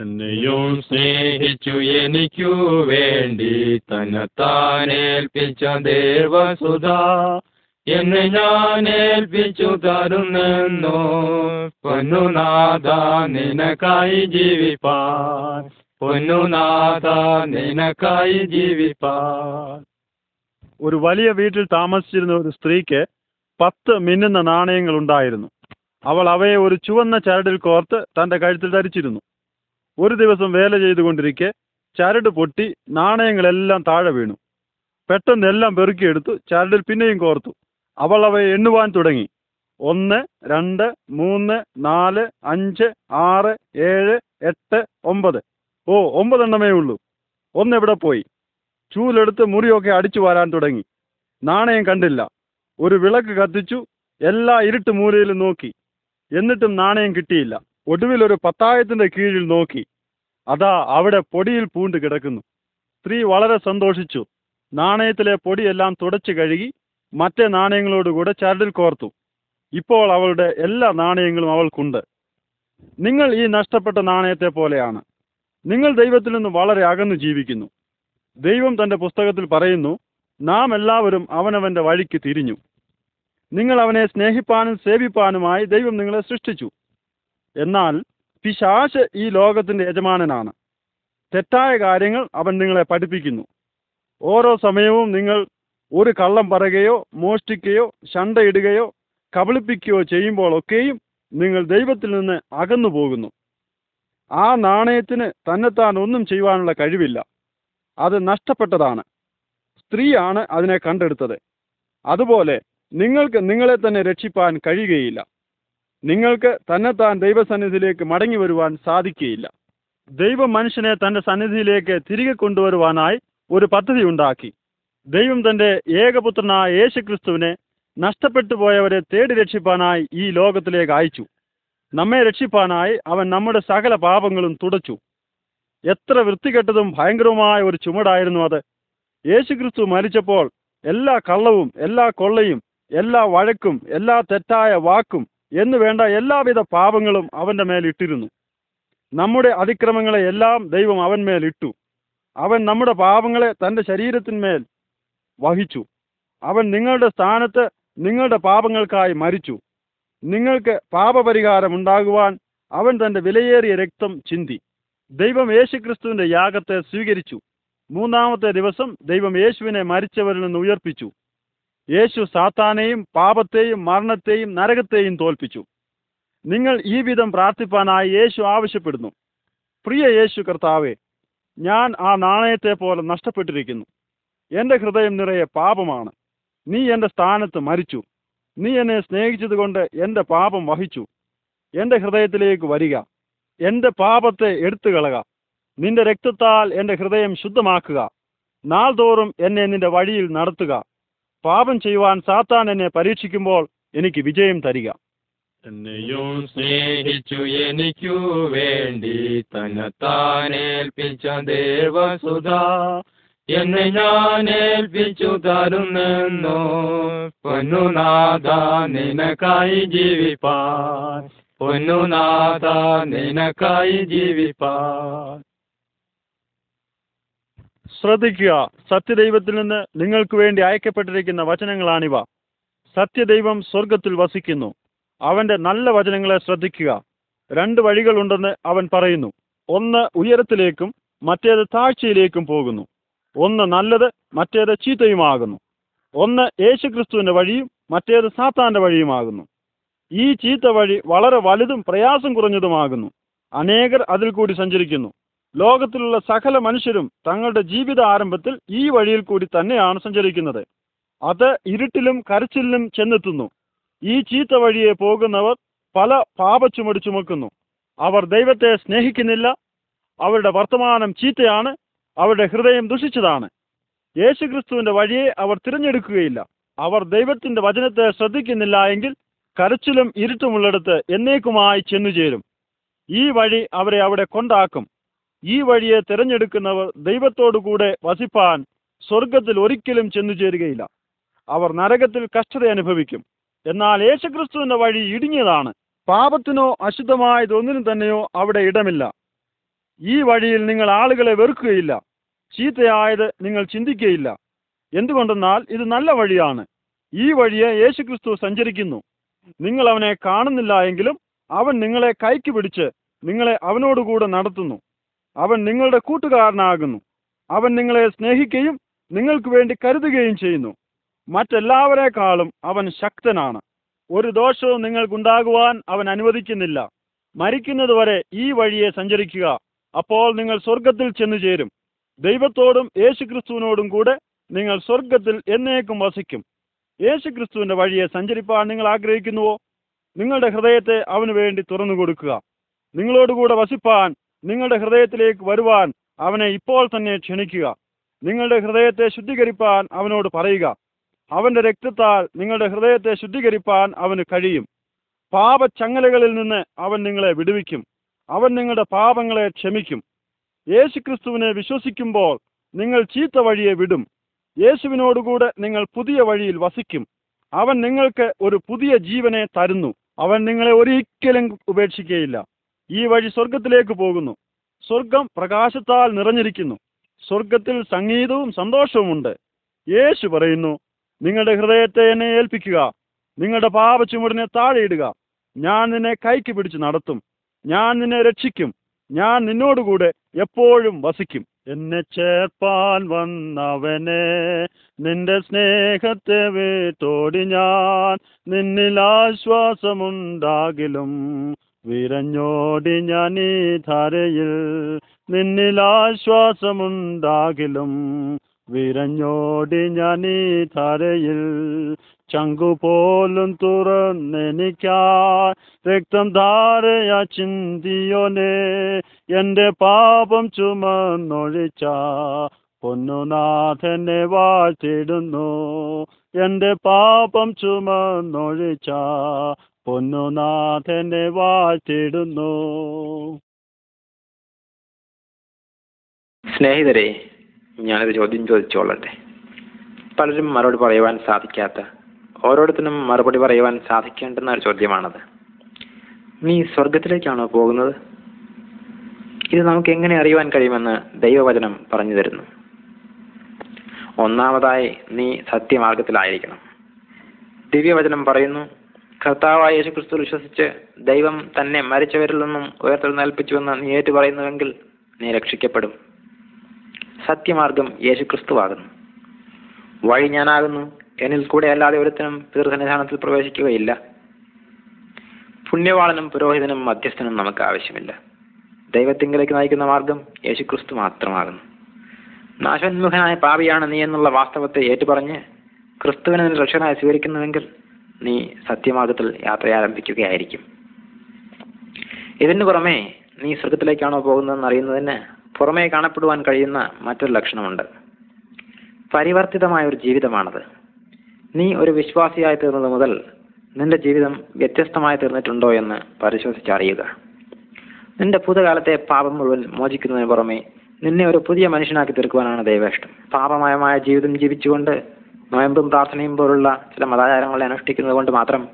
എന്നെയും സ്നേഹിച്ചു എനിക്കു വേണ്ടി തന്നെത്താനേൽപ്പിച്ച ദേവസുധ എന്നെ ഞാൻ ഏൽപ്പിച്ചു തരുന്നെന്നോ? പൊന്നുനാഥ നിനക്കായി ജീവിപ്പാൻ. പൊന്നുനാഥ നിനക്കായി ജീവിപ്പാൻ. ഒരു വലിയ വീട്ടിൽ താമസിച്ചിരുന്ന ഒരു സ്ത്രീക്ക് പത്ത് മിന്നുന്ന നാണയങ്ങൾ ഉണ്ടായിരുന്നു. അവൾ അവയെ ഒരു ചുവന്ന ചരടിൽ കോർത്ത് തന്റെ കഴുത്തിൽ ധരിച്ചിരുന്നു. ഒരു ദിവസം വേല ചെയ്തുകൊണ്ടിരിക്കെ ചരട് പൊട്ടി നാണയങ്ങളെല്ലാം താഴെ വീണു. പെട്ടെന്ന് എല്ലാം പെറുക്കിയെടുത്തു ചരടിൽ പിന്നെയും കോർത്തു. അവൾ അവയെ എണ്ണുവാൻ തുടങ്ങി. ഒന്ന് രണ്ട് മൂന്ന് നാല് അഞ്ച് ആറ് ഏഴ് എട്ട് ഒമ്പത്. ഓ ഒമ്പതെണ്ണമേ ഉള്ളൂ. ഒന്നെവിടെ പോയി. ചൂലെടുത്ത് മുറിയൊക്കെ അടിച്ചു വാരാൻ തുടങ്ങി. നാണയം കണ്ടില്ല. ഒരു വിളക്ക് കത്തിച്ചു എല്ലാ ഇരുട്ട് മൂലയിലും നോക്കി. എന്നിട്ടും നാണയം കിട്ടിയില്ല. ഒടുവിൽ ഒരു പത്തായത്തിന്റെ കീഴിൽ നോക്കി. അതാ അവിടെ പൊടിയിൽ പൂണ്ട് കിടക്കുന്നു. സ്ത്രീ വളരെ സന്തോഷിച്ചു. നാണയത്തിലെ പൊടിയെല്ലാം തുടച്ചു കഴുകി മറ്റേ നാണയങ്ങളോടുകൂടെ ചരടിൽ കോർത്തു. ഇപ്പോൾ അവളുടെ എല്ലാ നാണയങ്ങളും അവൾക്കുണ്ട്. നിങ്ങൾ ഈ നഷ്ടപ്പെട്ട നാണയത്തെ പോലെയാണ്. നിങ്ങൾ ദൈവത്തിൽ നിന്ന് വളരെ അകന്നു ജീവിക്കുന്നു. ദൈവം തന്റെ പുസ്തകത്തിൽ പറയുന്നു നാം എല്ലാവരും അവനവന്റെ വഴിക്ക് തിരിഞ്ഞു. നിങ്ങൾ അവനെ സ്നേഹിപ്പാനും സേവിപ്പാനുമായി ദൈവം നിങ്ങളെ സൃഷ്ടിച്ചു. എന്നാൽ പിശാശ് ഈ ലോകത്തിന്റെ യജമാനനാണ്. തെറ്റായ കാര്യങ്ങൾ അവൻ നിങ്ങളെ പഠിപ്പിക്കുന്നു. ഓരോ സമയവും നിങ്ങൾ ഒരു കള്ളം പറയുകയോ മോഷ്ടിക്കുകയോ ശണ്ടയിടുകയോ കബളിപ്പിക്കുകയോ ചെയ്യുമ്പോഴൊക്കെയും നിങ്ങൾ ദൈവത്തിൽ നിന്ന് അകന്നു പോകുന്നു. ആ നാണയത്തിന് തന്നെത്താൻ ഒന്നും ചെയ്യുവാനുള്ള കഴിവില്ല. അത് നഷ്ടപ്പെട്ടതാണ്. സ്ത്രീയാണ് അതിനെ കണ്ടെടുത്തത്. അതുപോലെ നിങ്ങൾക്ക് നിങ്ങളെ തന്നെ രക്ഷിപ്പാൻ കഴിയുകയില്ല. നിങ്ങൾക്ക് തന്നെത്താൻ ദൈവസന്നിധിയിലേക്ക് മടങ്ങി വരുവാൻ സാധിക്കുകയില്ല. ദൈവം മനുഷ്യനെ തന്റെ സന്നിധിയിലേക്ക് തിരികെ കൊണ്ടുവരുവാനായി ഒരു പദ്ധതി ഉണ്ടാക്കി. ദൈവം തന്റെ ഏകപുത്രനായ യേശുക്രിസ്തുവിനെ നഷ്ടപ്പെട്ടു പോയവരെ തേടി രക്ഷിപ്പാനായി ഈ ലോകത്തിലേക്ക് അയച്ചു. നമ്മെ രക്ഷിപ്പാനായി അവൻ നമ്മുടെ സകല പാപങ്ങളും തുടച്ചു. എത്ര വൃത്തികെട്ടതും ഭയങ്കരവുമായ ഒരു ചുമടായിരുന്നു അത്. യേശുക്രിസ്തു മരിച്ചപ്പോൾ എല്ലാ കള്ളവും എല്ലാ കൊള്ളയും എല്ലാ വഴക്കും എല്ലാ തെറ്റായ വാക്കും എന്ന് വേണ്ട എല്ലാവിധ പാപങ്ങളും അവന്റെ മേൽ ഇട്ടിരുന്നു. നമ്മുടെ അതിക്രമങ്ങളെ എല്ലാം ദൈവം അവൻ മേൽ ഇട്ടു. അവൻ നമ്മുടെ പാപങ്ങളെ തന്റെ ശരീരത്തിന്മേൽ വഹിച്ചു. അവൻ നിങ്ങളുടെ സ്ഥാനത്ത് നിങ്ങളുടെ പാപങ്ങൾക്കായി മരിച്ചു. നിങ്ങൾക്ക് പാപപരിഹാരം ഉണ്ടാകുവാൻ അവൻ തന്റെ വിലയേറിയ രക്തം ചിന്തി. ദൈവം യേശുക്രിസ്തുവിന്റെ യാഗത്തെ സ്വീകരിച്ചു. മൂന്നാമത്തെ ദിവസം ദൈവം യേശുവിനെ മരിച്ചവരിൽ നിന്ന് ഉയർപ്പിച്ചു. യേശു സാത്താനെയും പാപത്തെയും മരണത്തെയും നരകത്തെയും തോൽപ്പിച്ചു. നിങ്ങൾ ഈ വിധം പ്രാർത്ഥിപ്പാനായി യേശു ആവശ്യപ്പെടുന്നു. പ്രിയ യേശു കർത്താവെ ഞാൻ ആ നാണയത്തെ പോലെ നഷ്ടപ്പെട്ടിരിക്കുന്നു. എന്റെ ഹൃദയം നിറയെ പാപമാണ്. നീ എന്റെ സ്ഥാനത്ത് മരിച്ചു. നീ എന്നെ സ്നേഹിച്ചതുകൊണ്ട് എന്റെ പാപം വഹിച്ചു. എന്റെ ഹൃദയത്തിലേക്ക് വരിക. എന്റെ പാപത്തെ എടുത്തു കളക നിന്റെ രക്തത്താൽ എന്റെ ഹൃദയം ശുദ്ധമാക്കുക. നാൾതോറും എന്നെ നിന്റെ വഴിയിൽ നടത്തുക. പാപം ചെയ്യുവാൻ സാത്താൻ എന്നെ പരീക്ഷിക്കുമ്പോൾ എനിക്ക് വിജയം തരിക. എന്നെയും സ്നേഹിച്ചു എനിക്കു വേണ്ടി തന്നെത്താനേൽപ്പിച്ച ദേവസുധ എന്നെ ഞാൻ ഏൽപ്പിച്ചു പൊന്നുനാഥ നിനക്കായി ജീവിപ്പാൻ. പൊന്നുനാഥ നിനക്കായി ജീവിപ്പാൻ. ശ്രദ്ധിക്കുക. സത്യദൈവത്തിൽ നിന്ന് നിങ്ങൾക്ക് വേണ്ടി അയക്കപ്പെട്ടിരിക്കുന്ന വചനങ്ങളാണിവ. സത്യദൈവം സ്വർഗത്തിൽ വസിക്കുന്നു. അവന്റെ നല്ല വചനങ്ങളെ ശ്രദ്ധിക്കുക. രണ്ട് വഴികളുണ്ടെന്ന് അവൻ പറയുന്നു. ഒന്ന് ഉയരത്തിലേക്കും മറ്റേത് താഴ്ചയിലേക്കും പോകുന്നു. ഒന്ന് നല്ലത് മറ്റേത് ചീത്തയുമാകുന്നു. ഒന്ന് യേശുക്രിസ്തുവിന്റെ വഴിയും മറ്റേത് സാത്താന്റെ വഴിയുമാകുന്നു. ഈ ചീത്ത വഴി വളരെ വലുതും പ്രയാസം കുറഞ്ഞതുമാകുന്നു. അനേകർ അതിൽ കൂടി സഞ്ചരിക്കുന്നു. ലോകത്തിലുള്ള സകല മനുഷ്യരും തങ്ങളുടെ ജീവിത ആരംഭത്തിൽ ഈ വഴിയിൽ കൂടി തന്നെയാണ് സഞ്ചരിക്കുന്നത്. അത് ഇരുട്ടിലും കരച്ചിലിലും ചെന്നെത്തുന്നു. ഈ ചീത്ത വഴിയെ പോകുന്നവർ പല പാപച്ചുമടി ചുമക്കുന്നു. അവർ ദൈവത്തെ സ്നേഹിക്കുന്നില്ല. അവരുടെ വർത്തമാനം ചീത്തയാണ്. അവരുടെ ഹൃദയം ദുഷിച്ചതാണ്. യേശുക്രിസ്തുവിന്റെ വഴിയെ അവർ തിരഞ്ഞെടുക്കുകയില്ല. അവർ ദൈവത്തിന്റെ വചനത്തെ ശ്രദ്ധിക്കുന്നില്ല എങ്കിൽ കരച്ചിലും ഇരുട്ടുമുള്ളിടത്ത് എന്നേക്കുമായി ചെന്നുചേരും. ഈ വഴി അവരെ അവിടെ കൊണ്ടാക്കും. ഈ വഴിയെ തിരഞ്ഞെടുക്കുന്നവർ ദൈവത്തോടു കൂടെ വസിപ്പാൻ സ്വർഗത്തിൽ ഒരിക്കലും ചെന്നു ചേരുകയില്ല. അവർ നരകത്തിൽ കഷ്ടത അനുഭവിക്കും. എന്നാൽ യേശുക്രിസ്തുവിന്റെ വഴി ഇടുങ്ങിയതാണ് പാപത്തിനോ അശുദ്ധമായതൊന്നിനും തന്നെയോ അവിടെ ഇടമില്ല. ഈ വഴിയിൽ നിങ്ങൾ ആളുകളെ വെറുക്കുകയില്ല. ചീത്തയായത് നിങ്ങൾ ചിന്തിക്കുകയില്ല. എന്തുകൊണ്ടെന്നാൽ ഇത് നല്ല വഴിയാണ്. ഈ വഴിയെ യേശുക്രിസ്തു സഞ്ചരിക്കുന്നു. നിങ്ങൾ അവനെ കാണുന്നില്ല എങ്കിലും അവൻ നിങ്ങളെ കൈക്ക് പിടിച്ച് നിങ്ങളെ അവനോടുകൂടെ നടത്തുന്നു. അവൻ നിങ്ങളുടെ കൂട്ടുകാരനാകുന്നു. അവൻ നിങ്ങളെ സ്നേഹിക്കുകയും നിങ്ങൾക്ക് വേണ്ടി കരുതുകയും ചെയ്യുന്നു. മറ്റെല്ലാവരെക്കാളും അവൻ ശക്തനാണ്. ഒരു ദോഷവും നിങ്ങൾക്കുണ്ടാകുവാൻ അവൻ അനുവദിക്കുന്നില്ല. മരിക്കുന്നതുവരെ ഈ വഴിയെ സഞ്ചരിക്കുക. അപ്പോൾ നിങ്ങൾ സ്വർഗത്തിൽ ചെന്നു ചേരും ദൈവത്തോടും യേശുക്രിസ്തുവിനോടും കൂടെ നിങ്ങൾ സ്വർഗത്തിൽ എന്നേക്കും വസിക്കും. യേശുക്രിസ്തുവിന്റെ വഴിയെ സഞ്ചരിപ്പാൻ നിങ്ങൾ ആഗ്രഹിക്കുന്നുവോ? നിങ്ങളുടെ ഹൃദയത്തെ അവന് വേണ്ടി തുറന്നു കൊടുക്കുക നിങ്ങളോടുകൂടെ വസിപ്പാൻ നിങ്ങളുടെ ഹൃദയത്തിലേക്ക് വരുവാൻ അവനെ ഇപ്പോൾ തന്നെ ക്ഷണിക്കുക. നിങ്ങളുടെ ഹൃദയത്തെ ശുദ്ധീകരിപ്പാൻ അവനോട് പറയുക. അവന്റെ രക്തത്താൽ നിങ്ങളുടെ ഹൃദയത്തെ ശുദ്ധീകരിപ്പാൻ അവന് കഴിയും. പാപച്ചങ്ങലകളിൽ നിന്ന് അവൻ നിങ്ങളെ വിടുവിക്കും. അവൻ നിങ്ങളുടെ പാപങ്ങളെ ക്ഷമിക്കും. യേശുക്രിസ്തുവിനെ വിശ്വസിക്കുമ്പോൾ നിങ്ങൾ ചീത്ത വഴിയെ വിടും. യേശുവിനോടുകൂടെ നിങ്ങൾ പുതിയ വഴിയിൽ വസിക്കും. അവൻ നിങ്ങൾക്ക് ഒരു പുതിയ ജീവനെ തരുന്നു. അവൻ നിങ്ങളെ ഒരിക്കലും ഉപേക്ഷിക്കുകയില്ല. ഈ വഴി സ്വർഗത്തിലേക്ക് പോകുന്നു. സ്വർഗം പ്രകാശത്താൽ നിറഞ്ഞിരിക്കുന്നു. സ്വർഗത്തിൽ സംഗീതവും സന്തോഷവുമുണ്ട്. യേശു പറയുന്നു നിങ്ങളുടെ ഹൃദയത്തെ എന്നെ ഏൽപ്പിക്കുക. നിങ്ങളുടെ പാപച്ചുമടിനെ താഴെയിടുക ഞാൻ നിന്നെ കൈക്ക് പിടിച്ച് നടത്തും. ഞാൻ നിന്നെ രക്ഷിക്കും. ഞാൻ നിന്നോടുകൂടെ എപ്പോഴും വസിക്കും. എന്നെ ചേർപ്പാൻ വന്നവനെ നിന്റെ സ്നേഹത്തെ വീട്ടോടി ഞാൻ. നിന്നിൽ ആശ്വാസമുണ്ടാകിലും വിരഞ്ഞോടി ഞാൻ ഈ ധരയിൽ നിന്നിൽ ആശ്വാസമുണ്ടാകിലും വിരഞ്ഞോടി ഞാൻ ഈ ധരയിൽ ചങ്കുപോലും തുറന്നെനിക്കാ. രക്തം ധാരയ ചിന്തിയോനെ എന്റെ പാപം ചുമന്നൊഴിച്ച. പൊന്നുനാഥനെ വാഴ്ത്തിടുന്നു എന്റെ പാപം ചുമന്നൊഴിച്ച. പൊന്നുനാഥനെ വാഴ്ത്തിടുന്നു. സ്നേഹിതരെ ഞാനൊരു ചോദ്യം ചോദിച്ചോളട്ടെ. പലരും മറുപടി പറയുവാൻ സാധിക്കാത്ത ഓരോരുത്തരും മറുപടി പറയുവാൻ സാധിക്കേണ്ടുന്ന ഒരു ചോദ്യമാണത്. നീ സ്വർഗത്തിലേക്കാണോ പോകുന്നത്? ഇത് നമുക്ക് എങ്ങനെ അറിയുവാൻ കഴിയുമെന്ന് ദൈവവചനം പറഞ്ഞു തരുന്നു. ഒന്നാമതായി നീ സത്യമാർഗത്തിലായിരിക്കണം ദിവ്യവചനം പറയുന്നു കർത്താവായ യേശു ക്രിസ്തു വിശ്വസിച്ച് ദൈവം തന്നെ മരിച്ചവരിൽ നിന്നും ഉയർത്തെഴുന്നേൽപ്പിച്ചുവെന്ന് നീ ഏറ്റു പറയുന്നുവെങ്കിൽ നീ രക്ഷിക്കപ്പെടും. സത്യമാർഗം യേശു ക്രിസ്തുവാകുന്നു വഴി ഞാനാകുന്നു. എന്നിൽ കൂടെ അല്ലാതെ ഒരുത്തനും പിതൃസന്നിധാനത്തിൽ പ്രവേശിക്കുകയില്ല. പുണ്യവാളനും പുരോഹിതനും മധ്യസ്ഥനും നമുക്ക് ആവശ്യമില്ല. ദൈവത്തിങ്കിലേക്ക് നയിക്കുന്ന മാർഗം യേശുക്രിസ്തു മാത്രമാകുന്നു. നാശോന്മുഖനായ പാപിയാണ് നീ എന്നുള്ള വാസ്തവത്തെ ഏറ്റുപറഞ്ഞ് ക്രിസ്തുവിനെ രക്ഷകനായി സ്വീകരിക്കുന്നുവെങ്കിൽ നീ സത്യമാർഗത്തിൽ യാത്ര ആരംഭിക്കുകയായിരിക്കും ഇതിന് പുറമെ നീ സ്വർഗത്തിലേക്കാണോ പോകുന്നതെന്ന് അറിയുന്നതിന് പുറമേ കാണപ്പെടുവാൻ കഴിയുന്ന മറ്റൊരു ലക്ഷണമുണ്ട്. പരിവർത്തിതമായ ഒരു ജീവിതമാണത്. നീ ഒരു വിശ്വാസിയായി തീർന്നത് മുതൽ നിന്റെ ജീവിതം വ്യത്യസ്തമായി തീർന്നിട്ടുണ്ടോ എന്ന് പരിശോധിച്ചറിയുക നിന്റെ ഭൂതകാലത്തെ പാപം മുഴുവൻ മോചിക്കുന്നതിന് പുറമെ നിന്നെ ഒരു പുതിയ മനുഷ്യനാക്കി തീർക്കുവാനാണ് ദൈവേഷ്ടം. പാപമയമായ ജീവിതം ജീവിച്ചുകൊണ്ട് നോയമ്പും പ്രാർത്ഥനയും പോലുള്ള ചില മതാചാരങ്ങളെ അനുഷ്ഠിക്കുന്നത് കൊണ്ട് മാത്രം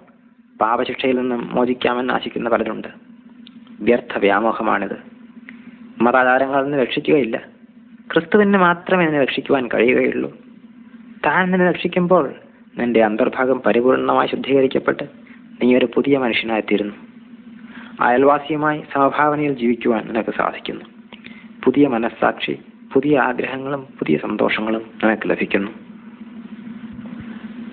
പാപശിക്ഷയിൽ നിന്നും മോചിക്കാമെന്ന് ആശിക്കുന്ന പലരുണ്ട്. വ്യർത്ഥ വ്യാമോഹമാണിത്. മതാചാരങ്ങളിൽ നിന്ന് രക്ഷിക്കുകയില്ല. ക്രിസ്തുവിന് മാത്രമേ നിന്നെ രക്ഷിക്കുവാൻ കഴിയുകയുള്ളൂ. താൻ നിന്നെ രക്ഷിക്കുമ്പോൾ നിന്റെ അന്തർഭാഗം പരിപൂർണമായി ശുദ്ധീകരിക്കപ്പെട്ട് നീ ഒരു പുതിയ മനുഷ്യനായിത്തീരുന്നു. അയൽവാസിയുമായി സമഭാവനയിൽ ജീവിക്കുവാൻ നിനക്ക് സാധിക്കുന്നു. പുതിയ മനസ്സാക്ഷി പുതിയ ആഗ്രഹങ്ങളും പുതിയ സന്തോഷങ്ങളും നിനക്ക് ലഭിക്കുന്നു.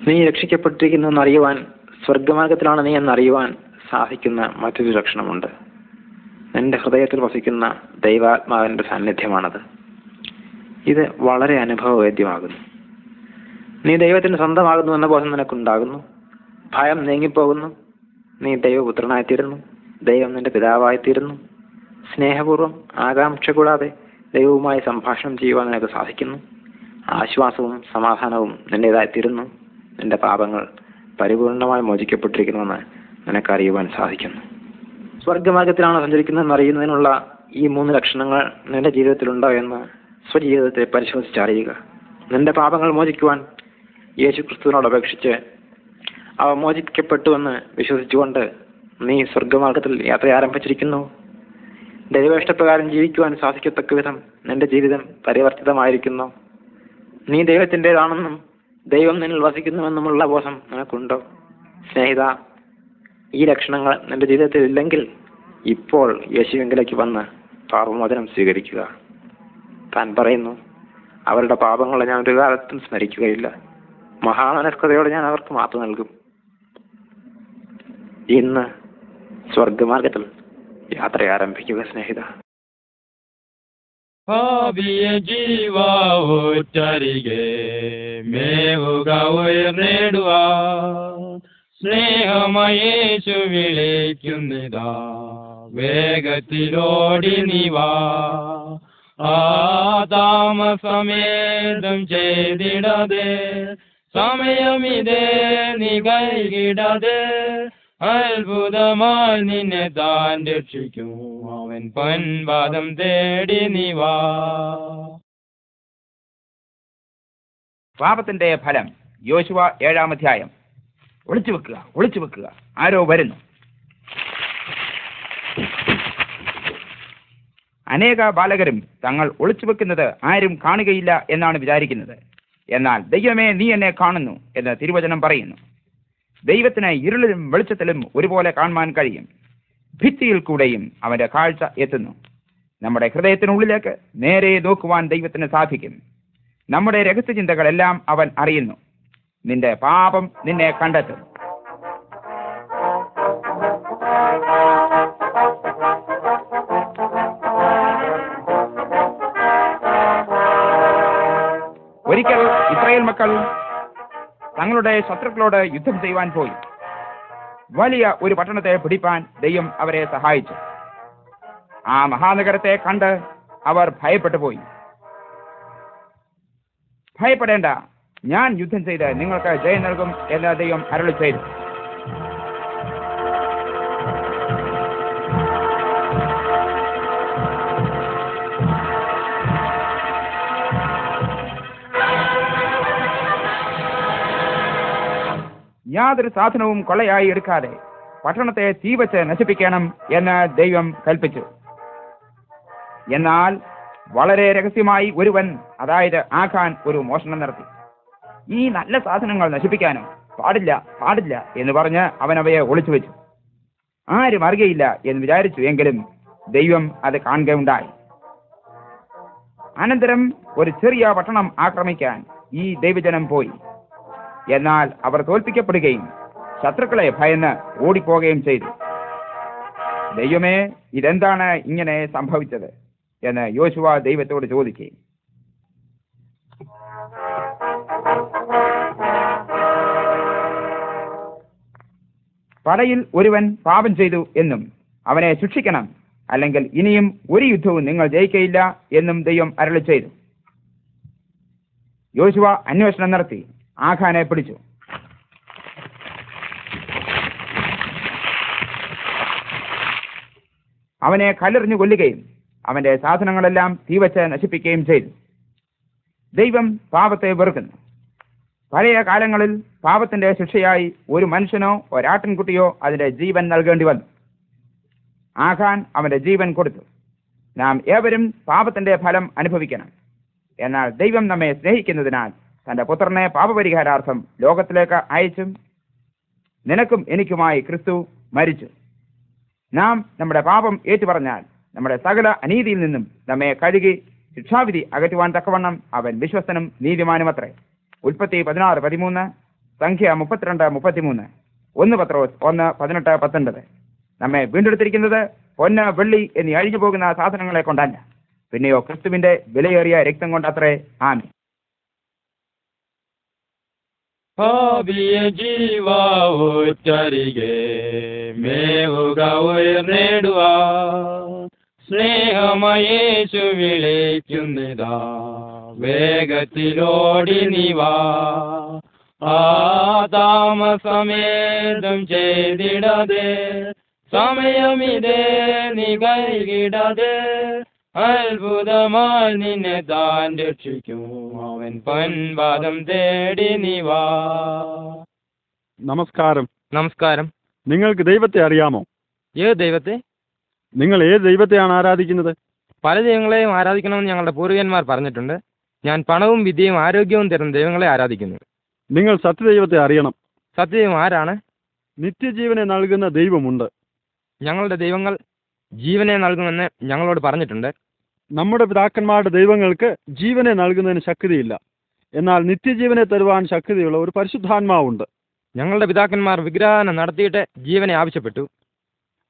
നീ രക്ഷിക്കപ്പെട്ടിരിക്കുന്നു എന്നറിയുവാൻ സ്വർഗമാർഗത്തിലാണ് നീ എന്നറിയുവാൻ സാധിക്കുന്ന മറ്റൊരു ലക്ഷണമുണ്ട്. നിന്റെ ഹൃദയത്തിൽ വസിക്കുന്ന ദൈവാത്മാവിന്റെ സാന്നിധ്യമാണത്. ഇത് വളരെ അനുഭവവേദ്യമാകുന്നു. നീ ദൈവത്തിന് സ്വന്തമാകുന്നു എന്ന ബോധം നിനക്കുണ്ടാകുന്നു. ഭയം നീങ്ങിപ്പോകുന്നു. നീ ദൈവപുത്രനായിത്തീരുന്നു. ദൈവം നിന്റെ പിതാവായിത്തീരുന്നു. സ്നേഹപൂർവം ആകാംക്ഷ കൂടാതെ ദൈവവുമായി സംഭാഷണം ചെയ്യുവാൻ നിനക്ക് സാധിക്കുന്നു. ആശ്വാസവും സമാധാനവും നിന്റേതായിത്തീരുന്നു. നിന്റെ പാപങ്ങൾ പരിപൂർണമായി മോചിക്കപ്പെട്ടിരിക്കുന്നുവെന്ന് നിനക്കറിയുവാൻ സാധിക്കുന്നു. സ്വർഗമാർഗത്തിലാണ് സഞ്ചരിക്കുന്നതെന്ന് അറിയുന്നതിനുള്ള ഈ മൂന്ന് ലക്ഷണങ്ങൾ നിന്റെ ജീവിതത്തിലുണ്ടോ എന്ന് സ്വജീവിതത്തെ പരിശോധിച്ചറിയുക നിന്റെ പാപങ്ങൾ മോചിക്കുവാൻ യേശു ക്രിസ്തുവിനോട് അപേക്ഷിച്ച് അവ മോചിക്കപ്പെട്ടുവെന്ന് വിശ്വസിച്ചുകൊണ്ട് നീ സ്വർഗമാർഗത്തിൽ യാത്ര ആരംഭിച്ചിരിക്കുന്നു. ദൈവേഷ്ടപ്രകാരം ജീവിക്കുവാൻ സാധിക്കത്തക്ക വിധം നിന്റെ ജീവിതം പരിവർത്തിതമായിരിക്കുന്നു. നീ ദൈവത്തിന്റെതാണെന്നും ദൈവം നിന്നിൽ വസിക്കുന്നുവെന്നുമുള്ള ബോധം നിനക്കുണ്ടോ? സ്നേഹിത ഈ ലക്ഷണങ്ങൾ നിന്റെ ജീവിതത്തിൽ ഇല്ലെങ്കിൽ ഇപ്പോൾ യേശുവിങ്കിലേക്ക് വന്ന് പാപമോചനം സ്വീകരിക്കുക. താൻ പറയുന്നു അവരുടെ പാപങ്ങളെ ഞാൻ ഒരു കാലത്തും സ്മരിക്കുകയില്ല. മഹാമനസ്കതയോടെ ഞാൻ അവർക്ക് മാപ്പ് നൽകും. ഇന്ന് സ്വർഗമാർഗത്തിൽ യാത്ര ആരംഭിക്കുക സ്നേഹിത. ഭാവിയ ജീവാവോറ്റരികെ മേവുക ഉയർന്നിടുക സ്നേഹമയേശു വിളിക്കുന്നിതാ. വേഗത്തിലോടി നിവാ. ആ താമസമേതും ചെയ്തിടതേ. സമയമിതേ നീ അത്ഭുതമായി നിന്നെ താൻ രക്ഷിക്കും. അവൻ പൊൻപാദം തേടി നിവാ പാപത്തിന്റെ ഫലം യോശുവ ഏഴാം അധ്യായം. ഒളിച്ചു വെക്കുക ഒളിച്ചു വെക്കുക. ആരോ വരുന്നു. അനേക ബാലകരും തങ്ങൾ ഒളിച്ചു വെക്കുന്നത് ആരും കാണുകയില്ല എന്നാണ് വിചാരിക്കുന്നത്. എന്നാൽ ദൈവമേ നീ എന്നെ കാണുന്നു എന്ന് തിരുവചനം പറയുന്നു. ദൈവത്തിന് ഇരുളിലും വെളിച്ചത്തിലും ഒരുപോലെ കാണുവാൻ കഴിയും. ഭിത്തിയിൽ കൂടെയും അവന്റെ കാഴ്ച എത്തുന്നു. നമ്മുടെ ഹൃദയത്തിനുള്ളിലേക്ക് നേരെ നോക്കുവാൻ ദൈവത്തിന് സാധിക്കും. നമ്മുടെ രഹസ്യചിന്തകളെല്ലാം അവൻ അറിയുന്നു. നിന്റെ പാപം നിന്നെ കണ്ടെത്തും. ഒരിക്കൽ ഇസ്രായേൽ മക്കൾ തങ്ങളുടെ ശത്രുക്കളോട് യുദ്ധം ചെയ്യുവാൻ പോയി. വലിയ ഒരു പട്ടണത്തെ പിടിപ്പാൻ ദൈവം അവരെ സഹായിച്ചു. ആ മഹാനഗരത്തെ കണ്ട് അവർ ഭയപ്പെട്ടു പോയി. ഭയപ്പെടേണ്ട ഞാൻ യുദ്ധം ചെയ്ത് നിങ്ങൾക്ക് ജയം നൽകും എന്ന് ദൈവം അരളി ചെയ്തു. യാതൊരു സാധനവും കൊള്ളയായി എടുക്കാതെ പട്ടണത്തെ തീവച്ച് നശിപ്പിക്കണം എന്ന് ദൈവം കൽപ്പിച്ചു. എന്നാൽ വളരെ രഹസ്യമായി ഒരുവൻ അതായത് ആഖാൻ ഒരു മോഷണം നടത്തി. ഈ നല്ല സാധനങ്ങൾ നശിപ്പിക്കാനോ പാടില്ല പാടില്ല എന്ന് പറഞ്ഞ് അവൻ അവയെ ഒളിച്ചു വെച്ചു. ആരും അറിയയില്ല എന്ന് വിചാരിച്ചു എങ്കിലും ദൈവം അത് കാണുകയുണ്ടായി. അനന്തരം ഒരു ചെറിയ പട്ടണം ആക്രമിക്കാൻ ഈ ദൈവജനം പോയി. എന്നാൽ അവർ തോൽപ്പിക്കപ്പെടുകയും ശത്രുക്കളെ ഭയന്ന് ഓടിപ്പോകുകയും ചെയ്തു. ദൈവമേ ഇതെന്താണ് ഇങ്ങനെ സംഭവിച്ചത് എന്ന് യോശുവ ദൈവത്തോട് ചോദിക്കുകയും. പടയിൽ ഒരുവൻ പാപം ചെയ്തു എന്നും അവനെ ശിക്ഷിക്കണം അല്ലെങ്കിൽ ഇനിയും ഒരു യുദ്ധവും നിങ്ങൾ ജയിക്കയില്ല എന്നും ദൈവം അരളി ചെയ്തു യോശുവ അന്വേഷണം നടത്തി. ആഖാനെ പിടിച്ചു. അവനെ കല്ലെറിഞ്ഞു കൊല്ലുകയും അവന്റെ സാധനങ്ങളെല്ലാം തീവച്ച് നശിപ്പിക്കുകയും ചെയ്തു. ദൈവം പാപത്തെ വെറുക്കുന്നു. പഴയ കാലങ്ങളിൽ പാപത്തിന്റെ ശിക്ഷയായി ഒരു മനുഷ്യനോ ഒരാട്ടിൻകുട്ടിയോ അതിന്റെ ജീവൻ നൽകേണ്ടി വന്നു. ആഖാൻ അവന്റെ ജീവൻ കൊടുത്തു. നാം ഏവരും പാപത്തിന്റെ ഫലം അനുഭവിക്കണം. എന്നാൽ ദൈവം നമ്മെ സ്നേഹിക്കുന്നതിനാൽ തന്റെ പുത്രനെ പാപപരിഹാരാർത്ഥം ലോകത്തിലേക്ക് അയച്ചും നിനക്കും എനിക്കുമായി ക്രിസ്തു മരിച്ചു. നാം നമ്മുടെ പാപം ഏറ്റുപറഞ്ഞാൽ നമ്മുടെ സകല അനീതിയിൽ നിന്നും നമ്മെ കഴുകി ശിക്ഷാവിധി അകറ്റുവാൻ തക്കവണ്ണം അവൻ വിശ്വസ്തനും നീതിമാനുമത്രേ. ഉൽപ്പത്തി പതിനാറ് പതിമൂന്ന് സംഖ്യ മുപ്പത്തിരണ്ട് മുപ്പത്തിമൂന്ന്. ഒന്ന് പത്രോസ് ഒന്ന് പതിനെട്ട് പത്തൊൻപത്. നമ്മെ വീണ്ടെടുത്തിരിക്കുന്നത് പൊന്ന് വെള്ളി എന്നീ അഴിഞ്ഞു പോകുന്ന സാധനങ്ങളെ കൊണ്ടല്ല. പിന്നെയോ ക്രിസ്തുവിന്റെ വിലയേറിയ രക്തം കൊണ്ടത്രേ. ആമി ഭാവിയ ജീവാവോറ്റരികെ മേവുക ഉയർന്നേടുക സ്നേഹമയേശു വിളിക്കുന്നിതാ. വേഗത്തിലോടി നിവാ. ആ താമസമേതും ചെയ്തിടതേ. സമയമിതേ നികൈകിടതേ കൈകിടതെ അത്ഭുതമായി നിന്നെ താൻ രക്ഷിക്കും. അവൻ പൊൻപാദം തേടി നിവാ നമസ്കാരം. നമസ്കാരം. നിങ്ങൾക്ക് ദൈവത്തെ അറിയാമോ? ഏത് ദൈവത്തെ? നിങ്ങൾ ഏത് ദൈവത്തെയാണ് ആരാധിക്കുന്നത്? പല ദൈവങ്ങളെയും ആരാധിക്കണമെന്ന് ഞങ്ങളുടെ പൂർവികന്മാർ പറഞ്ഞിട്ടുണ്ട്. ഞാൻ പണവും വിദ്യയും ആരോഗ്യവും തരുന്ന ദൈവങ്ങളെ ആരാധിക്കുന്നു. നിങ്ങൾ സത്യദൈവത്തെ അറിയണം. സത്യദൈവം ആരാണ്? നിത്യജീവനെ നൽകുന്ന ദൈവമുണ്ട്. ഞങ്ങളുടെ ദൈവങ്ങൾ ജീവനെ നൽകുമെന്ന് ഞങ്ങളോട് പറഞ്ഞിട്ടുണ്ട്. നമ്മുടെ പിതാക്കന്മാരുടെ ദൈവങ്ങൾക്ക് ജീവനെ നൽകുന്നതിന് ശക്തിയില്ല. എന്നാൽ നിത്യജീവനെ തരുവാൻ ശക്തിയുള്ള ഒരു പരിശുദ്ധാത്മാവുണ്ട്. ഞങ്ങളുടെ പിതാക്കന്മാർ വിഗ്രഹം നടത്തിയിട്ട് ജീവനെ ആവശ്യപ്പെട്ടു.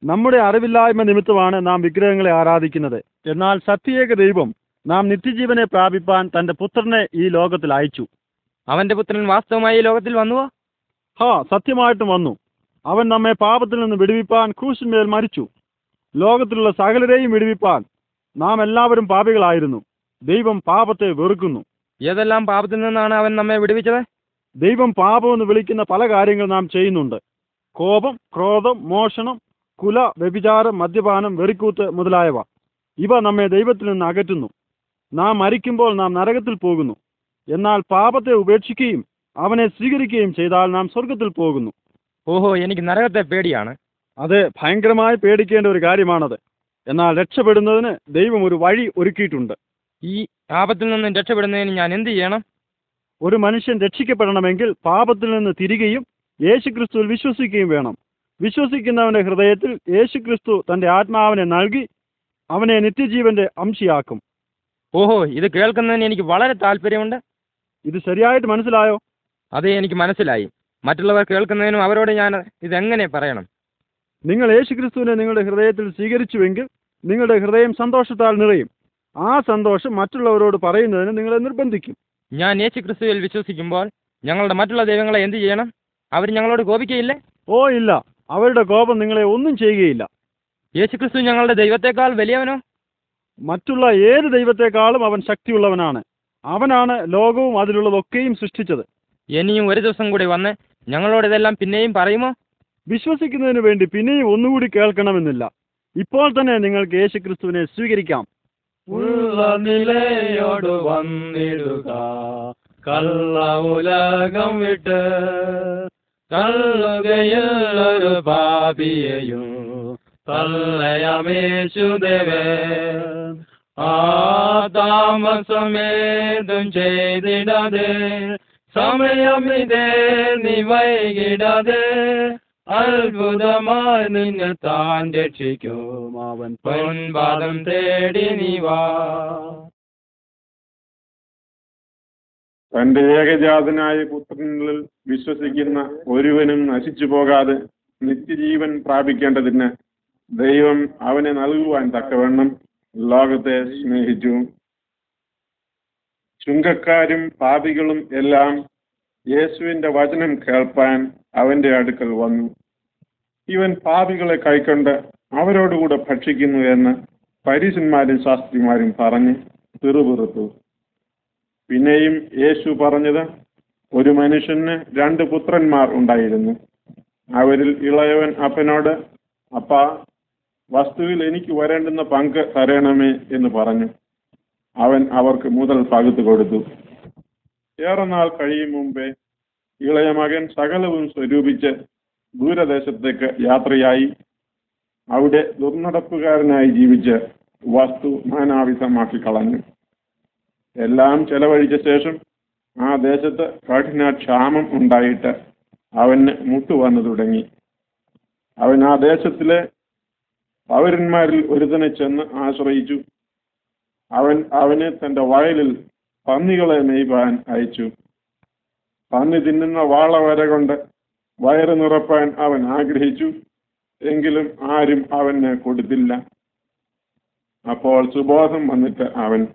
നമ്മുടെ അറിവില്ലായ്മ നിമിത്തമാണ് നാം വിഗ്രഹങ്ങളെ ആരാധിക്കുന്നത്. എന്നാൽ സത്യേക ദൈവം നാം നിത്യജീവനെ പ്രാപിപ്പാൻ തന്റെ പുത്രനെ ഈ ലോകത്തിൽ അയച്ചു. അവന്റെ പുത്രൻ വാസ്തവമായി ഈ ലോകത്തിൽ വന്നുവോ? ഹാ സത്യമായിട്ടും വന്നു. അവൻ നമ്മെ പാപത്തിൽ നിന്ന് വിടുവിപ്പാൻ ക്രൂശിന്മേൽ മരിച്ചു. ലോകത്തിലുള്ള സകലരെയും വിടുവിപ്പാൻ നാം എല്ലാവരും പാപികളായിരുന്നു. ദൈവം പാപത്തെ വെറുക്കുന്നു. ഏതെല്ലാം പാപത്തിൽ നിന്നാണ് അവൻ നമ്മെ വിടുവിച്ചത്? ദൈവം പാപമെന്ന് വിളിക്കുന്ന പല കാര്യങ്ങൾ നാം ചെയ്യുന്നുണ്ട്. കോപം ക്രോധം മോഷണം കുല വ്യഭിചാരം മദ്യപാനം വെറിക്കൂത്ത് മുതലായവ. ഇവ നമ്മെ ദൈവത്തിൽ നിന്ന് അകറ്റുന്നു. നാം മരിക്കുമ്പോൾ നാം നരകത്തിൽ പോകുന്നു. എന്നാൽ പാപത്തെ ഉപേക്ഷിക്കുകയും അവനെ സ്വീകരിക്കുകയും ചെയ്താൽ നാം സ്വർഗത്തിൽ പോകുന്നു. ഓഹോ എനിക്ക് നരകത്തെ പേടിയാണ്. അത് ഭയങ്കരമായി പേടിക്കേണ്ട ഒരു കാര്യമാണത്. എന്നാൽ രക്ഷപ്പെടുന്നതിന് ദൈവം ഒരു വഴി ഒരുക്കിയിട്ടുണ്ട്. ഈ പാപത്തിൽ നിന്ന് രക്ഷപ്പെടുന്നതിന് ഞാൻ എന്ത് ചെയ്യണം? ഒരു മനുഷ്യൻ രക്ഷിക്കപ്പെടണമെങ്കിൽ പാപത്തിൽ നിന്ന് തിരികെയും യേശുക്രിസ്തുവിൽ വിശ്വസിക്കുകയും വേണം. വിശ്വസിക്കുന്നവന്റെ ഹൃദയത്തിൽ യേശുക്രിസ്തു തന്റെ ആത്മാവിനെ നൽകി അവനെ നിത്യജീവന്റെ അംശിയാക്കും. ഓഹോ ഇത് കേൾക്കുന്നതിന് എനിക്ക് വളരെ താല്പര്യമുണ്ട്. ഇത് ശരിയായിട്ട് മനസ്സിലായോ? അതെ എനിക്ക് മനസ്സിലായി. മറ്റുള്ളവർ കേൾക്കുന്നതിനും അവരോട് ഞാൻ ഇതെങ്ങനെ പറയണം? നിങ്ങൾ യേശുക്രിസ്തുവിനെ നിങ്ങളുടെ ഹൃദയത്തിൽ സ്വീകരിച്ചുവെങ്കിൽ നിങ്ങളുടെ ഹൃദയം സന്തോഷത്താൽ നിറയും. ആ സന്തോഷം മറ്റുള്ളവരോട് പറയുന്നതിന് നിങ്ങളെ നിർബന്ധിക്കും. ഞാൻ യേശുക്രിസ്തുവിൽ വിശ്വസിക്കുമ്പോൾ ഞങ്ങളുടെ മറ്റുള്ള ദൈവങ്ങളെ എന്ത് ചെയ്യണം? അവർ ഞങ്ങളോട് കോപിക്കയില്ലേ? ഓ ഇല്ല. അവരുടെ കോപം നിങ്ങളെ ഒന്നും ചെയ്യുകയില്ല. യേശുക്രിസ്തു ഞങ്ങളുടെ ദൈവത്തെക്കാൾ വലിയവനോ? മറ്റുള്ള ഏത് ദൈവത്തെക്കാളും അവൻ ശക്തിയുള്ളവനാണ്. അവനാണ് ലോകവും അതിലുള്ളതൊക്കെയും സൃഷ്ടിച്ചത്. ഇനിയും ഒരു ദിവസം കൂടി വന്ന് ഞങ്ങളോട് ഇതെല്ലാം പിന്നെയും പറയുമോ? വിശ്വസിക്കുന്നതിന് വേണ്ടി പിന്നെയും ഒന്നുകൂടി കേൾക്കണമെന്നില്ല. ഇപ്പോൾ തന്നെ നിങ്ങൾക്ക് യേശുക്രിസ്തുവിനെ സ്വീകരിക്കാം. ഉള്ള നിലയോട് വന്നിടുക. കള്ള ഉലകം വിട്ട് കള്ളുകയുള്ളൊരു പാപിയെയും കള്ളയമേശുദേവേ ആ താമസമേതും ചെയ്തിടാതെ സമയമിതേ നീ വൈകിടാതെ. അത്ഭുതമായി നിന്നെ താൻ രക്ഷിക്കും അവൻ പൊൻപാദം തേടി നീ വാ. തന്റെ ഏകജാതനായ പുത്രനിൽ വിശ്വസിക്കുന്ന ഒരുവനും നശിച്ചു പോകാതെ നിത്യജീവൻ പ്രാപിക്കേണ്ടതിന് ദൈവം അവനെ നൽകുവാൻ തക്കവണ്ണം ലോകത്തെ സ്നേഹിച്ചു. ചുങ്കക്കാരും പാപികളും എല്ലാം യേശുവിന്റെ വചനം കേൾപ്പാൻ അവന്റെ അടുക്കൽ വന്നു. ഇവൻ പാപികളെ കൈക്കൊണ്ട് അവരോടുകൂടെ ഭക്ഷിക്കുന്നു എന്ന് പരീശന്മാരും ശാസ്ത്രിമാരും പറഞ്ഞ് പിറുപിറുത്തു. പിന്നെയും യേശു പറഞ്ഞത് ഒരു മനുഷ്യന് രണ്ട് പുത്രന്മാർ ഉണ്ടായിരുന്നു. അവരിൽ ഇളയവൻ അപ്പനോട് അപ്പ വസ്തുവിൽ എനിക്ക് വരേണ്ടുന്ന പങ്ക് തരണമേ എന്ന് പറഞ്ഞു. അവൻ അവർക്ക് മുതൽ പകുത്തു കൊടുത്തു. ഏറെ നാൾ കഴിയും മുമ്പേ ഇളയ മകൻ സകലവും സ്വരൂപിച്ച് ദൂരദേശത്തേക്ക് യാത്രയായി. അവിടെ ദുർനടപ്പുകാരനായി ജീവിച്ച് വസ്തു നാനാവിധമാക്കി കളഞ്ഞു എല്ലാം ചെലവഴിച്ച ശേഷം ആ ദേശത്ത് കഠിന ക്ഷാമം ഉണ്ടായിട്ട് അവന് മുട്ടുവന്നു തുടങ്ങി. അവൻ ആ ദേശത്തിലെ പൗരന്മാരിൽ ഒരുതനെ ചെന്ന് ആശ്രയിച്ചു. അവൻ അവനെ തന്റെ വയലിൽ പന്നികളെ നെയ്പാൻ അയച്ചു. പന്നി തിന്നുന്ന വാള വര കൊണ്ട് വയറ് നിറപ്പാൻ അവൻ ആഗ്രഹിച്ചു. എങ്കിലും ആരും അവന് കൊടുത്തില്ല. അപ്പോൾ സുബോധം വന്നിട്ട് അവൻ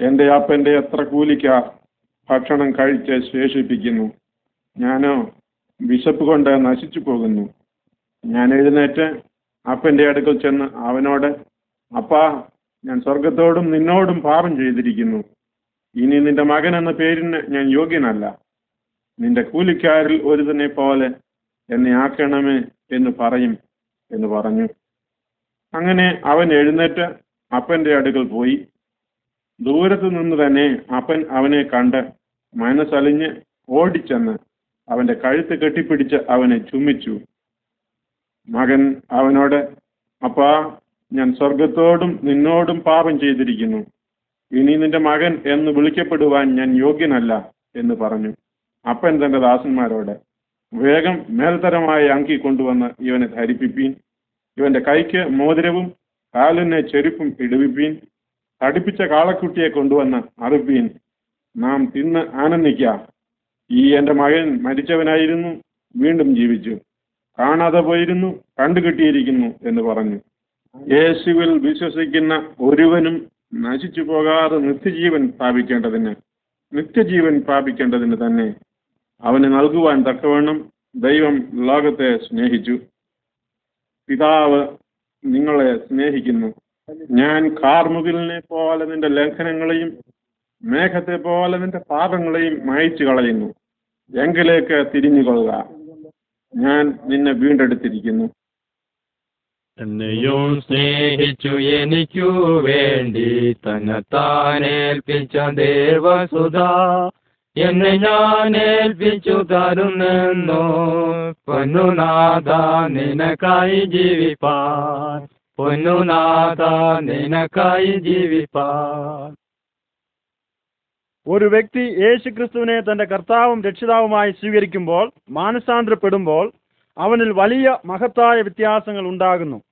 എന്റെ അപ്പന്റെ എത്ര കൂലിക്കാർ ഭക്ഷണം കഴിച്ച് ശേഷിപ്പിക്കുന്നു? ഞാനോ വിശപ്പ് കൊണ്ട് നശിച്ചു പോകുന്നു. ഞാൻ എഴുന്നേറ്റ് അപ്പന്റെ അടുക്കൽ ചെന്ന് അവനോട് അപ്പാ ഞാൻ സ്വർഗത്തോടും നിന്നോടും പാപം ചെയ്തിരിക്കുന്നു. ഇനി നിന്റെ മകൻ എന്ന പേരിന് ഞാൻ യോഗ്യനല്ല. നിന്റെ കൂലിക്കാരിൽ ഒരുതനെ പോലെ എന്നെ ആക്കണമേ എന്ന് പറയും എന്ന് പറഞ്ഞു. അങ്ങനെ അവൻ എഴുന്നേറ്റ് അപ്പന്റെ അടുക്കൽ പോയി. ദൂരത്തു നിന്ന് തന്നെ അപ്പൻ അവനെ കണ്ട് മനസ്സലിഞ്ഞ് ഓടിച്ചെന്ന് അവന്റെ കഴുത്ത് കെട്ടിപ്പിടിച്ച് അവനെ ചുമിച്ചു മകൻ അവനോട് അപ്പാ ഞാൻ സ്വർഗത്തോടും നിന്നോടും പാപം ചെയ്തിരിക്കുന്നു. ഇനി നിന്റെ മകൻ എന്ന് വിളിക്കപ്പെടുവാൻ ഞാൻ യോഗ്യനല്ല എന്ന് പറഞ്ഞു. അപ്പൻ തന്റെ ദാസന്മാരോട് വേഗം മേൽത്തരമായ അങ്കി കൊണ്ടുവന്ന് ഇവനെ ധരിപ്പിപ്പീൻ. ഇവന്റെ കൈക്ക് മോതിരവും കാലിന് ചെരുപ്പും ഇടുവിപ്പീൻ. തടിപ്പിച്ച കാളക്കുട്ടിയെ കൊണ്ടുവന്ന് അറുപ്പീൻ. നാം തിന്ന് ആനന്ദിക്കാം. ഈ എന്റെ മകൻ മരിച്ചവനായിരുന്നു വീണ്ടും ജീവിച്ചു. കാണാതെ പോയിരുന്നു കണ്ടുകിട്ടിയിരിക്കുന്നു എന്ന് പറഞ്ഞു. യേശുവിൽ വിശ്വസിക്കുന്ന ഒരുവനും നശിച്ചു പോകാതെ നിത്യജീവൻ പ്രാപിക്കേണ്ടതിന് നിത്യജീവൻ പ്രാപിക്കേണ്ടതിന് തന്നെ അവന് നൽകുവാൻ തക്കവണ്ണം ദൈവം ലോകത്തെ സ്നേഹിച്ചു. പിതാവ് നിങ്ങളെ സ്നേഹിക്കുന്നു. ഞാൻ കാർമുകിലിനെ പോലെ നിന്റെ ലംഘനങ്ങളെയും മേഘത്തെ പോലെ നിന്റെ പാപങ്ങളെയും മായ്ച്ചു കളയുന്നു. എങ്കിലേക്ക് തിരിഞ്ഞുകൊള്ളുക. ഞാൻ നിന്നെ വീണ്ടെടുത്തിരിക്കുന്നു. എന്നെയും സ്നേഹിച്ചു എനിക്കു വേണ്ടി തന്നെ തന്നെത്താനേൽപ്പിച്ച ദേവസുധ. എന്നെ ഞാൻ ഏൽപ്പിച്ചു തരുന്നെന്നോ? പൊന്നുനാഥ നിനക്കായി ജീവിപ്പാൻ. പൊന്നുനാഥ നിനക്കായി ജീവിപ്പാൻ. ഒരു വ്യക്തി യേശുക്രിസ്തുവിനെ തന്റെ കർത്താവും രക്ഷിതാവുമായി സ്വീകരിക്കുമ്പോൾ മാനസാന്തരപ്പെടുമ്പോൾ അവനിൽ വലിയ മഹത്തായ വ്യത്യാസങ്ങൾ ഉണ്ടാകുന്നു.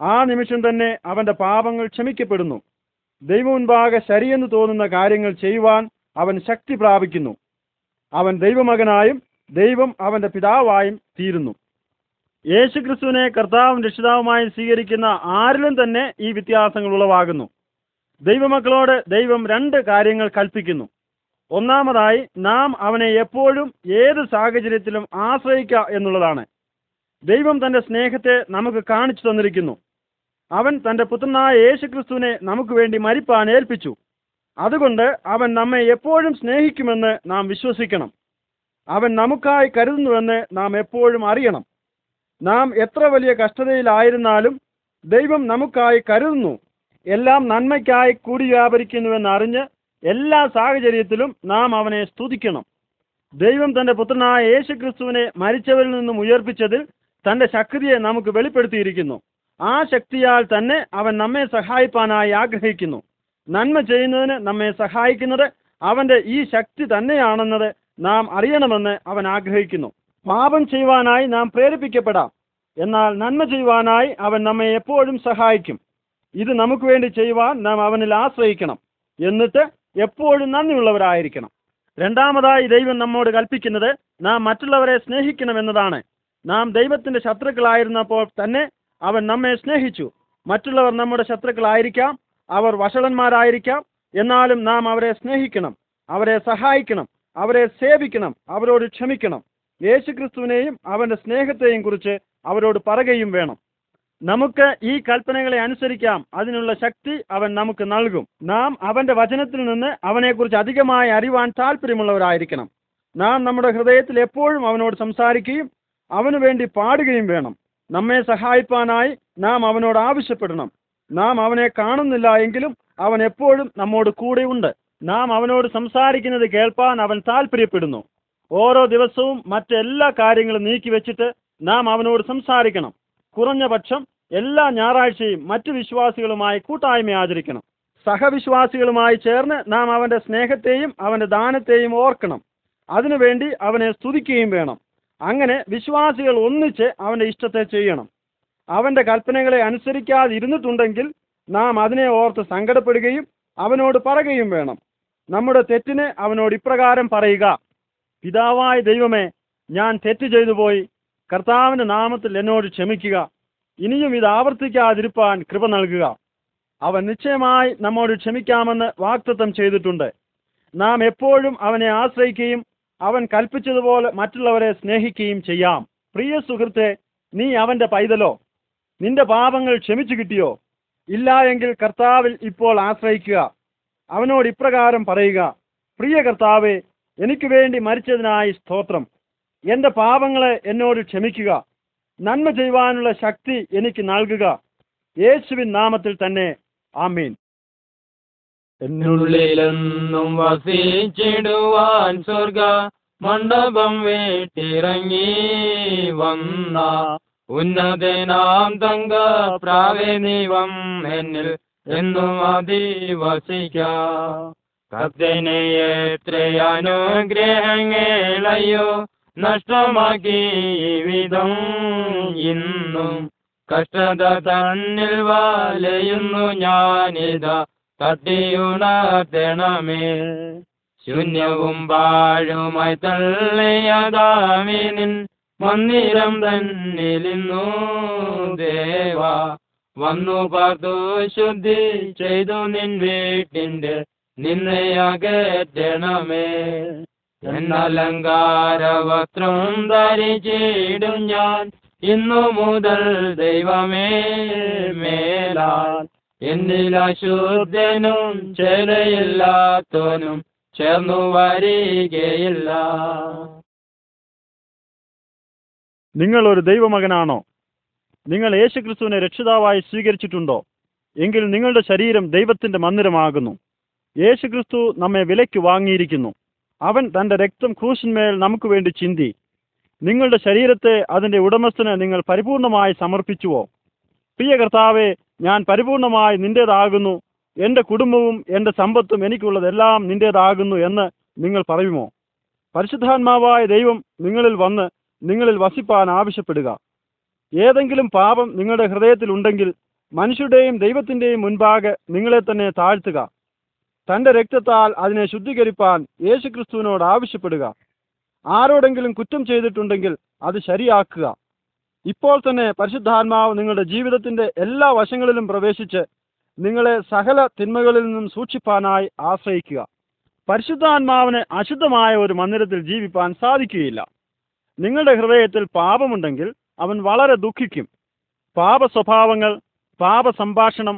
ആ നിമിഷം തന്നെ അവന്റെ പാപങ്ങൾ ക്ഷമിക്കപ്പെടുന്നു. ദൈവമുൻപാകെ ശരിയെന്ന് തോന്നുന്ന കാര്യങ്ങൾ ചെയ്യുവാൻ അവൻ ശക്തി പ്രാപിക്കുന്നു. അവൻ ദൈവമകനായും ദൈവം അവന്റെ പിതാവായും തീരുന്നു. യേശുക്രിസ്തുവിനെ കർത്താവും രക്ഷിതാവുമായും സ്വീകരിക്കുന്ന ആരിലും തന്നെ ഈ വ്യത്യാസങ്ങൾ ഉളവാകുന്നു. ദൈവമക്കളോട് ദൈവം രണ്ട് കാര്യങ്ങൾ കൽപ്പിക്കുന്നു. ഒന്നാമതായി നാം അവനെ എപ്പോഴും ഏത് സാഹചര്യത്തിലും ആശ്രയിക്കുക എന്നുള്ളതാണ്. ദൈവം തന്റെ സ്നേഹത്തെ നമുക്ക് കാണിച്ചു തന്നിരിക്കുന്നു. അവൻ തന്റെ പുത്രനായ യേശുക്രിസ്തുവിനെ നമുക്ക് വേണ്ടി മരിപ്പാൻ ഏൽപ്പിച്ചു. അതുകൊണ്ട് അവൻ നമ്മെ എപ്പോഴും സ്നേഹിക്കുമെന്ന് നാം വിശ്വസിക്കണം. അവൻ നമുക്കായി കരുതുന്നുവെന്ന് നാം എപ്പോഴും അറിയണം. നാം എത്ര വലിയ കഷ്ടതയിലായിരുന്നാലും ദൈവം നമുക്കായി കരുതുന്നു. എല്ലാം നന്മയ്ക്കായി കൂടി വ്യാപരിക്കുന്നുവെന്ന് അറിഞ്ഞ് എല്ലാ സാഹചര്യത്തിലും നാം അവനെ സ്തുതിക്കണം. ദൈവം തന്റെ പുത്രനായ യേശുക്രിസ്തുവിനെ മരിച്ചവരിൽ നിന്നും ഉയർപ്പിച്ചതിൽ തന്റെ ശക്തിയെ നമുക്ക് വെളിപ്പെടുത്തിയിരിക്കുന്നു. ആ ശക്തിയാൽ തന്നെ അവൻ നമ്മെ സഹായിപ്പാനായി ആഗ്രഹിക്കുന്നു. നന്മ ചെയ്യുന്നതിന് നമ്മെ സഹായിക്കുന്നത് അവന്റെ ഈ ശക്തി തന്നെയാണെന്നത് നാം അറിയണമെന്ന് അവൻ ആഗ്രഹിക്കുന്നു. പാപം ചെയ്യുവാനായി നാം പ്രേരിപ്പിക്കപ്പെടാം. എന്നാൽ നന്മ ചെയ്യുവാനായി അവൻ നമ്മെ എപ്പോഴും സഹായിക്കും. ഇത് നമുക്ക് വേണ്ടി ചെയ്യുവാൻ നാം അവനിൽ ആശ്രയിക്കണം. എന്നിട്ട് എപ്പോഴും നന്ദിയുള്ളവരായിരിക്കണം. രണ്ടാമതായി ദൈവം നമ്മോട് കൽപ്പിക്കുന്നത് നാം മറ്റുള്ളവരെ സ്നേഹിക്കണം എന്നതാണ് നാം ദൈവത്തിന്റെ ശത്രുക്കളായിരുന്നപ്പോൾ തന്നെ അവൻ നമ്മെ സ്നേഹിച്ചു. മറ്റുള്ളവർ നമ്മുടെ ശത്രുക്കളായിരിക്കാം അവർ വഷളന്മാരായിരിക്കാം. എന്നാലും നാം അവരെ സ്നേഹിക്കണം അവരെ സഹായിക്കണം അവരെ സേവിക്കണം അവരോട് ക്ഷമിക്കണം. യേശുക്രിസ്തുവിനെയും അവന്റെ സ്നേഹത്തെയും കുറിച്ച് അവരോട് പറയുകയും വേണം. നമുക്ക് ഈ കൽപ്പനകളെ അനുസരിക്കാം. അതിനുള്ള ശക്തി അവൻ നമുക്ക് നൽകും. നാം അവന്റെ വചനത്തിൽ നിന്ന് അവനെക്കുറിച്ച് അധികമായി അറിവാൻ താല്പര്യമുള്ളവരായിരിക്കണം നാം നമ്മുടെ ഹൃദയത്തിൽ എപ്പോഴും അവനോട് സംസാരിക്കുകയും അവനു വേണ്ടി പാടുകയും വേണം. നമ്മെ സഹായിപ്പാനായി നാം അവനോട് ആവശ്യപ്പെടണം. നാം അവനെ കാണുന്നില്ല എങ്കിലും അവൻ എപ്പോഴും നമ്മോട് കൂടെയുണ്ട്. നാം അവനോട് സംസാരിക്കുന്നത് കേൾപ്പാൻ അവൻ താല്പര്യപ്പെടുന്നു ഓരോ ദിവസവും മറ്റെല്ലാ കാര്യങ്ങളും നീക്കി വെച്ചിട്ട് നാം അവനോട് സംസാരിക്കണം. കുറഞ്ഞ പക്ഷം എല്ലാ ഞായറാഴ്ചയും മറ്റു വിശ്വാസികളുമായി കൂട്ടായ്മ ആചരിക്കണം. സഹവിശ്വാസികളുമായി ചേർന്ന് നാം അവന്റെ സ്നേഹത്തെയും അവന്റെ ദാനത്തെയും ഓർക്കണം. അതിനുവേണ്ടി അവനെ സ്തുതിക്കുകയും വേണം. അങ്ങനെ വിശ്വാസികൾ ഒന്നിച്ച് അവന്റെ ഇഷ്ടത്തെ ചെയ്യണം. അവന്റെ കൽപ്പനകളെ അനുസരിക്കാതിരുന്നിട്ടുണ്ടെങ്കിൽ നാം അതിനെ ഓർത്ത് സങ്കടപ്പെടുകയും അവനോട് പറയുകയും വേണം. നമ്മുടെ തെറ്റിന് അവനോട് ഇപ്രകാരം പറയുക. പിതാവായ ദൈവമേ ഞാൻ തെറ്റ് ചെയ്തു പോയി. കർത്താവിന്റെ നാമത്തിൽ എന്നോട് ക്ഷമിക്കുക. ഇനിയും ഇത് ആവർത്തിക്കാതിരിപ്പാൻ കൃപ നൽകുക. അവൻ നിശ്ചയമായി നമ്മോട് ക്ഷമിക്കാമെന്ന് വാക്തത്വം ചെയ്തിട്ടുണ്ട്. നാം എപ്പോഴും അവനെ ആശ്രയിക്കുകയും അവൻ കൽപ്പിച്ചതുപോലെ മറ്റുള്ളവരെ സ്നേഹിക്കുകയും ചെയ്യാം. പ്രിയ സുഹൃത്തെ നീ അവന്റെ പൈതലോ? നിന്റെ പാപങ്ങൾ ക്ഷമിച്ചു കിട്ടിയോ? ഇല്ല എങ്കിൽ കർത്താവിൽ ഇപ്പോൾ ആശ്രയിക്കുക. അവനോട് ഇപ്രകാരം പറയുക പ്രിയ കർത്താവെ എനിക്ക് വേണ്ടി മരിച്ചതിനായി സ്തോത്രം. എന്റെ പാപങ്ങളെ എന്നോട് ക്ഷമിക്കുക. നന്മ ചെയ്യുവാനുള്ള ശക്തി എനിക്ക് നൽകുക. യേശുവിൻ നാമത്തിൽ തന്നെ ആമീൻ. എന്നുള്ളിലെന്നും വസിച്ചിടുവാൻ സ്വർഗ മണ്ഡപം വീട്ടിറങ്ങി വന്ന ഉന്നതനാം തങ്ക പ്രാവേനീവം എന്നിൽ എന്നും എത്രയനുഗ്രഹങ്ങളയ്യോ നഷ്ടമാക്കി വിധം ഇന്നും. കഷ്ടത തന്നിൽ വലയുന്നു ഞാനിത തട്ടിയുണർത്തണമേ. ശൂന്യവും പാഴുമായി തള്ളിയതാമിനിൻ മന്ദിരം തന്നിലിന്നു ദേവ. വന്നു പാർത്തു ശുദ്ധി ചെയ്തു നിൻ വീട്ടിന്റെ നിന്നയകറ്റണമേ എന്നലങ്കാര വസ്ത്രം ധരിച്ചിടും ഞാൻ. ഇന്നു മുതൽ ദൈവമേ മേലാൽ. എന്നിലശുദ്ധനും ചെലയില്ലാത്തവനും ചേർന്നു വരികയില്ല. നിങ്ങൾ ഒരു ദൈവമകനാണോ? നിങ്ങൾ യേശുക്രിസ്തുവിനെ രക്ഷിതാവായി സ്വീകരിച്ചിട്ടുണ്ടോ? എങ്കിൽ നിങ്ങളുടെ ശരീരം ദൈവത്തിന്റെ മന്ദിരമാകുന്നു. യേശുക്രിസ്തു നമ്മെ വിലയ്ക്ക് വാങ്ങിയിരിക്കുന്നു. അവൻ തന്റെ രക്തം ക്രൂശിന്മേൽ നമുക്ക് വേണ്ടി ചിന്തി. നിങ്ങളുടെ ശരീരത്തെ അതിന്റെ ഉടമസ്ഥന് നിങ്ങൾ പരിപൂർണമായി സമർപ്പിച്ചുവോ? പ്രിയ കർത്താവെ ഞാൻ പരിപൂർണമായി നിന്റേതാകുന്നു. എന്റെ കുടുംബവും എന്റെ സമ്പത്തും എനിക്കുള്ളതെല്ലാം നിന്റേതാകുന്നു എന്ന് നിങ്ങൾ പറയുമോ? പരിശുദ്ധാത്മാവായ ദൈവം നിങ്ങളിൽ വന്ന് നിങ്ങളിൽ വസിപ്പാൻ ആവശ്യപ്പെടുക. ഏതെങ്കിലും പാപം നിങ്ങളുടെ ഹൃദയത്തിൽ ഉണ്ടെങ്കിൽ മനുഷ്യരുടെയും ദൈവത്തിന്റെയും മുൻപാകെ നിങ്ങളെ തന്നെ താഴ്ത്തുക. തന്റെ രക്തത്താൽ അതിനെ ശുദ്ധീകരിപ്പാൻ യേശുക്രിസ്തുവിനോട് ആവശ്യപ്പെടുക. ആരോടെങ്കിലും കുറ്റം ചെയ്തിട്ടുണ്ടെങ്കിൽ അത് ശരിയാക്കുക. ഇപ്പോൾ തന്നെ പരിശുദ്ധാത്മാവ് നിങ്ങളുടെ ജീവിതത്തിന്റെ എല്ലാ വശങ്ങളിലും പ്രവേശിച്ച് നിങ്ങളെ സകല തിന്മകളിൽ നിന്നും സൂക്ഷിപ്പാനായി ആശ്രയിക്കുക. പരിശുദ്ധാത്മാവിന് അശുദ്ധമായ ഒരു മന്ദിരത്തിൽ ജീവിപ്പാൻ സാധിക്കുകയില്ല. നിങ്ങളുടെ ഹൃദയത്തിൽ പാപമുണ്ടെങ്കിൽ അവൻ വളരെ ദുഃഖിക്കും. പാപ സ്വഭാവങ്ങൾ പാപ സംഭാഷണം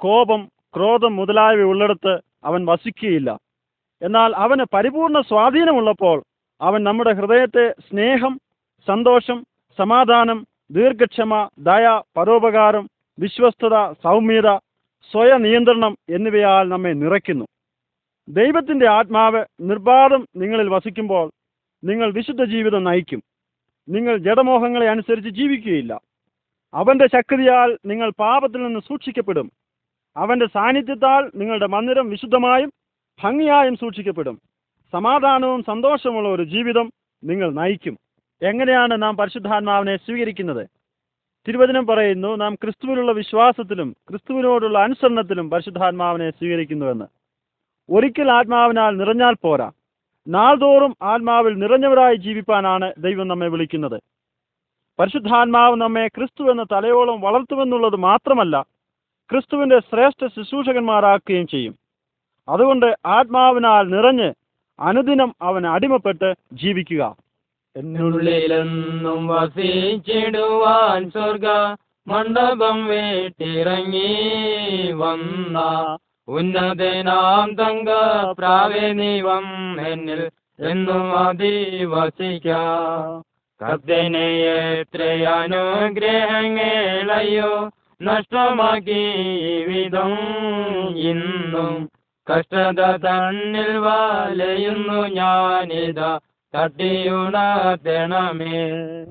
കോപം ക്രോധം മുതലായവ ഉള്ളിടത്ത് അവൻ വസിക്കുകയില്ല. എന്നാൽ അവന് പരിപൂർണ സ്വാധീനമുള്ളപ്പോൾ അവൻ നമ്മുടെ ഹൃദയത്തെ സ്നേഹം സന്തോഷം സമാധാനം ദീർഘക്ഷമ ദയ പരോപകാരം വിശ്വസ്തത സൗമ്യത സ്വയനിയന്ത്രണം എന്നിവയാൽ നമ്മെ നിറയ്ക്കുന്നു. ദൈവത്തിന്റെ ആത്മാവ് നിർബാധം നിങ്ങളിൽ വസിക്കുമ്പോൾ നിങ്ങൾ വിശുദ്ധ ജീവിതം നയിക്കും. നിങ്ങൾ ജഡമോഹങ്ങളെ അനുസരിച്ച് ജീവിക്കുകയില്ല. അവന്റെ ശക്തിയാൽ നിങ്ങൾ പാപത്തിൽ നിന്ന് സൂക്ഷിക്കപ്പെടും. അവന്റെ സാന്നിധ്യത്താൽ നിങ്ങളുടെ മന്ദിരം വിശുദ്ധമായും ഭംഗിയായും സൂക്ഷിക്കപ്പെടും. സമാധാനവും സന്തോഷമുള്ള ഒരു ജീവിതം നിങ്ങൾ നയിക്കും. എങ്ങനെയാണ് നാം പരിശുദ്ധാത്മാവിനെ സ്വീകരിക്കുന്നത്? തിരുവചനം പറയുന്നു നാം ക്രിസ്തുവിലുള്ള വിശ്വാസത്തിലും ക്രിസ്തുവിനോടുള്ള അനുസരണത്തിലും പരിശുദ്ധാത്മാവിനെ സ്വീകരിക്കുന്നുവെന്ന്. ഒരിക്കൽ ആത്മാവിനാൽ നിറഞ്ഞാൽ പോരാ. നാൾതോറും ആത്മാവിൽ നിറഞ്ഞവരായി ജീവിപ്പാനാണ് ദൈവം നമ്മെ വിളിക്കുന്നത്. പരിശുദ്ധാത്മാവ് നമ്മെ ക്രിസ്തു എന്ന തലയോളം വളർത്തുമെന്നുള്ളത് മാത്രമല്ല ക്രിസ്തുവിന്റെ ശ്രേഷ്ഠ ശുശ്രൂഷകന്മാരാക്കുകയും ചെയ്യും. അതുകൊണ്ട് ആത്മാവിനാൽ നിറഞ്ഞ് അനുദിനം അവൻ അടിമപ്പെട്ട് ജീവിക്കുക. എന്നുള്ളിലെന്നും വസിച്ചിടുവാൻ സ്വർഗ മണ്ഡപം വീട്ടിറങ്ങി വന്ന ഉന്നതനാം തങ്ക പ്രാവേനീവം എന്നിൽ എന്നും അധിവസിക്കാം എത്രയനുഗ്രഹങ്ങളയ്യോ നഷ്ടമാക്കി വിധം ഇന്നും. കഷ്ടത തന്നിൽ വലയുന്നു ഞാനിതാ. തട്ടിയുണർത്തണമേ